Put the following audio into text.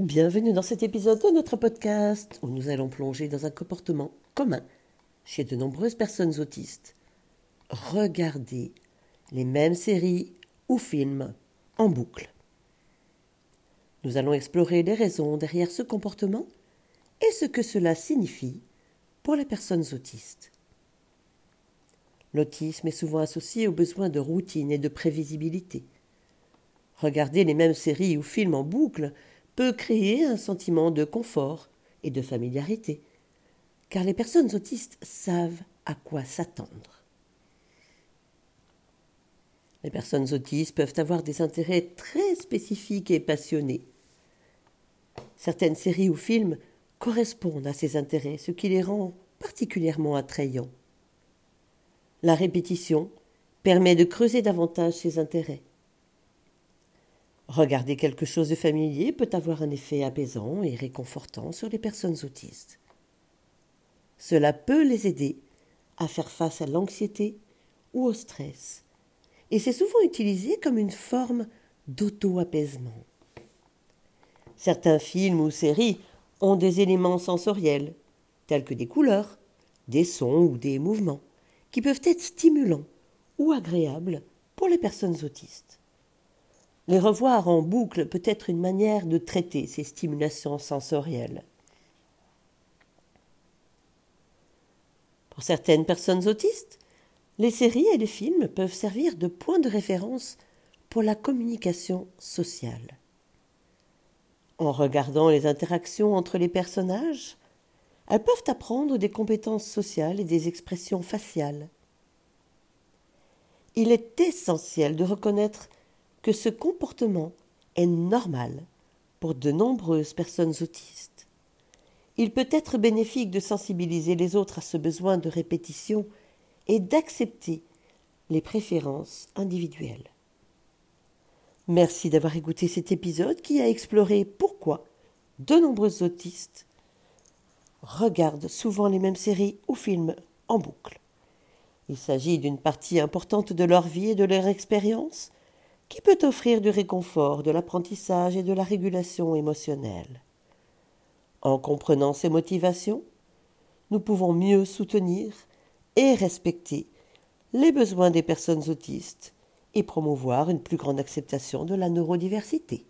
Bienvenue dans cet épisode de notre podcast où nous allons plonger dans un comportement commun chez de nombreuses personnes autistes. Regardez les mêmes séries ou films en boucle. Nous allons explorer les raisons derrière ce comportement et ce que cela signifie pour les personnes autistes. L'autisme est souvent associé au besoin de routine et de prévisibilité. Regarder les mêmes séries ou films en boucle peut créer un sentiment de confort et de familiarité, car les personnes autistes savent à quoi s'attendre. Les personnes autistes peuvent avoir des intérêts très spécifiques et passionnés. Certaines séries ou films correspondent à ces intérêts, ce qui les rend particulièrement attrayants. La répétition permet de creuser davantage ces intérêts. Regarder quelque chose de familier peut avoir un effet apaisant et réconfortant sur les personnes autistes. Cela peut les aider à faire face à l'anxiété ou au stress, et c'est souvent utilisé comme une forme d'auto-apaisement. Certains films ou séries ont des éléments sensoriels, tels que des couleurs, des sons ou des mouvements, qui peuvent être stimulants ou agréables pour les personnes autistes. Les revoir en boucle peut être une manière de traiter ces stimulations sensorielles. Pour certaines personnes autistes, les séries et les films peuvent servir de point de référence pour la communication sociale. En regardant les interactions entre les personnages, elles peuvent apprendre des compétences sociales et des expressions faciales. Il est essentiel de reconnaître que ce comportement est normal pour de nombreuses personnes autistes. Il peut être bénéfique de sensibiliser les autres à ce besoin de répétition et d'accepter les préférences individuelles. Merci d'avoir écouté cet épisode qui a exploré pourquoi de nombreux autistes regardent souvent les mêmes séries ou films en boucle. Il s'agit d'une partie importante de leur vie et de leur expérience qui peut offrir du réconfort, de l'apprentissage et de la régulation émotionnelle? En comprenant ces motivations, nous pouvons mieux soutenir et respecter les besoins des personnes autistes et promouvoir une plus grande acceptation de la neurodiversité.